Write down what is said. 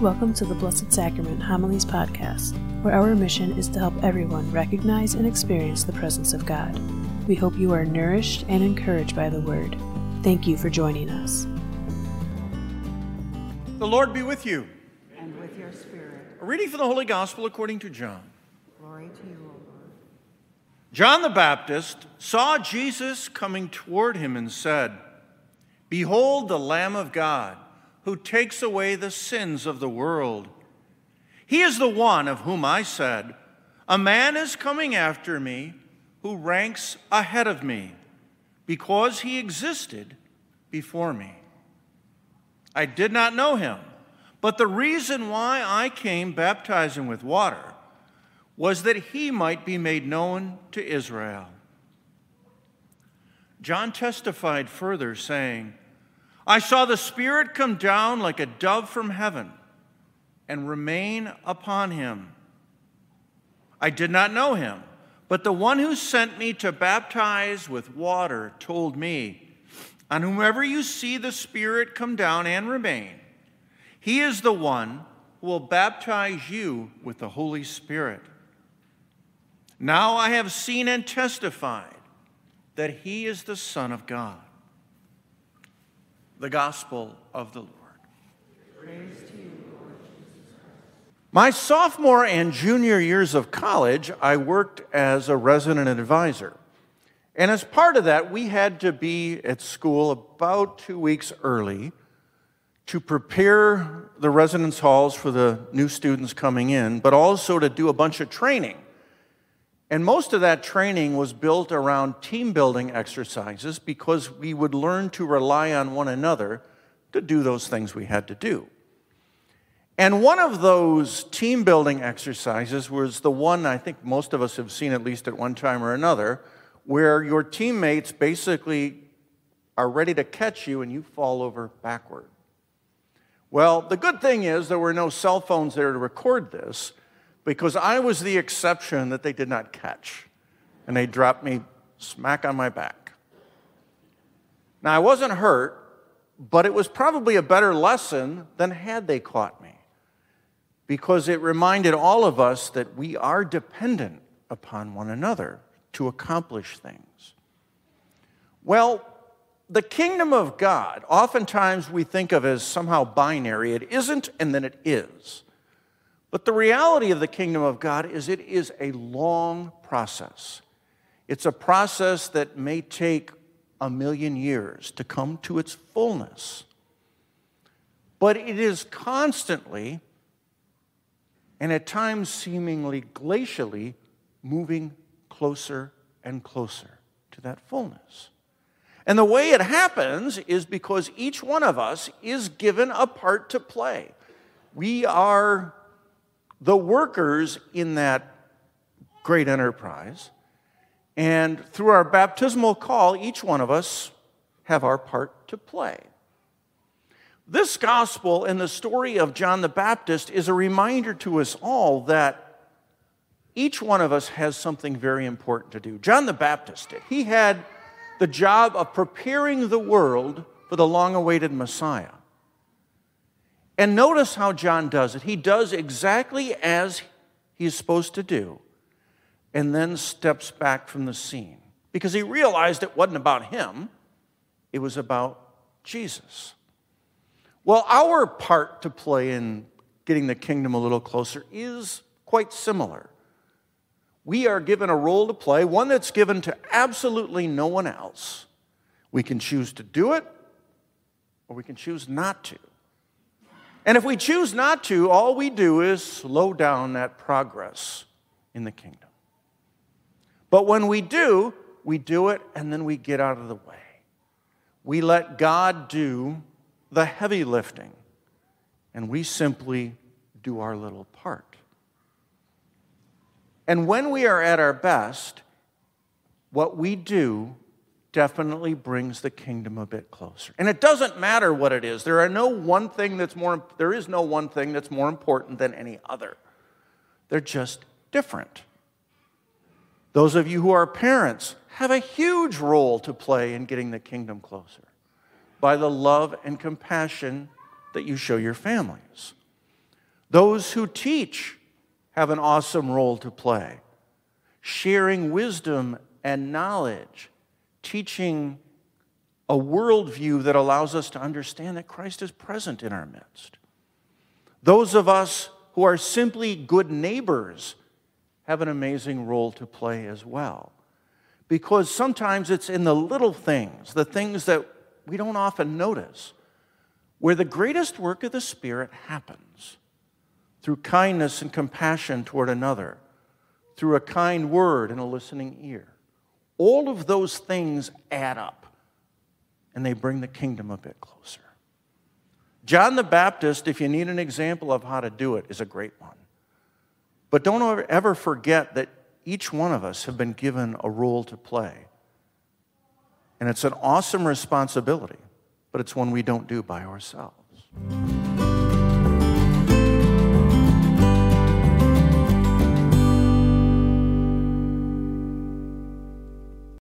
Welcome to the Blessed Sacrament Homilies podcast, where our mission is to help everyone recognize and experience the presence of God. We hope you are nourished and encouraged by the Word. Thank you for joining us. The Lord be with you. and with your spirit. A reading from the Holy Gospel according to John. Glory to you, O Lord. John the Baptist saw Jesus coming toward him and said, Behold the Lamb of God, who takes away the sins of the world. He is the one of whom I said, A man is coming after me who ranks ahead of me, because he existed before me. I did not know him, but the reason why I came baptizing with water was that he might be made known to Israel. John testified further, saying, I saw the Spirit come down like a dove from heaven and remain upon him. I did not know him, but the one who sent me to baptize with water told me, On whomever you see the Spirit come down and remain, he is the one who will baptize you with the Holy Spirit. Now I have seen and testified that he is the Son of God. The Gospel of the Lord. My sophomore and junior years of college, I worked as a resident advisor. And as part of that, we had to be at school about two weeks early to prepare the residence halls for the new students coming in, but also to do a bunch of training. And most of that training was built around team building exercises because we would learn to rely on one another to do those things we had to do. And one of those team building exercises was the one I think most of us have seen at least at one time or another, where your teammates basically are ready to catch you and you fall over backward. Well, the good thing is there were no cell phones there to record this because I was the exception that they did not catch. And they dropped me smack on my back. Now, I wasn't hurt, but it was probably a better lesson than had they caught me because it reminded all of us that we are dependent upon one another to accomplish things. Well, the kingdom of God, oftentimes we think of as somehow binary. It isn't, and then it is. But the reality of the kingdom of God is it is a long process. It's a process that may take a million years to come to its fullness. But it is constantly, and at times seemingly glacially, moving closer and closer to that fullness. And the way it happens is because each one of us is given a part to play. We are the workers in that great enterprise. And through our baptismal call, each one of us have our part to play. This gospel and the story of John the Baptist is a reminder to us all that each one of us has something very important to do. John the Baptist did. He had the job of preparing the world for the long awaited Messiah. And notice how John does it. He does exactly as he's supposed to do, and then steps back from the scene because he realized it wasn't about him, it was about Jesus. Well, our part to play in getting the kingdom a little closer is quite similar. We are given a role to play, one that's given to absolutely no one else. We can choose to do it, or we can choose not to. And if we choose not to, all we do is slow down that progress in the kingdom. But when we do, we do it and then we get out of the way. We let God do the heavy lifting, and we simply do our little part. And when we are at our best, what we do definitely brings the kingdom a bit closer. And it doesn't matter what it is. There are no one thing that's more there is no one thing that's more important than any other. They're just different. Those of you who are parents have a huge role to play in getting the kingdom closer by the love and compassion that you show your families. Those who teach have an awesome role to play, sharing wisdom and knowledge, teaching a worldview that allows us to understand that Christ is present in our midst. Those of us who are simply good neighbors have an amazing role to play as well. Because sometimes it's in the little things, the things that we don't often notice, where the greatest work of the Spirit happens through kindness and compassion toward another, through a kind word and a listening ear. All of those things add up and they bring the kingdom a bit closer. John the Baptist, if you need an example of how to do it, is a great one. But don't ever forget that each one of us have been given a role to play. And it's an awesome responsibility, but it's one we don't do by ourselves.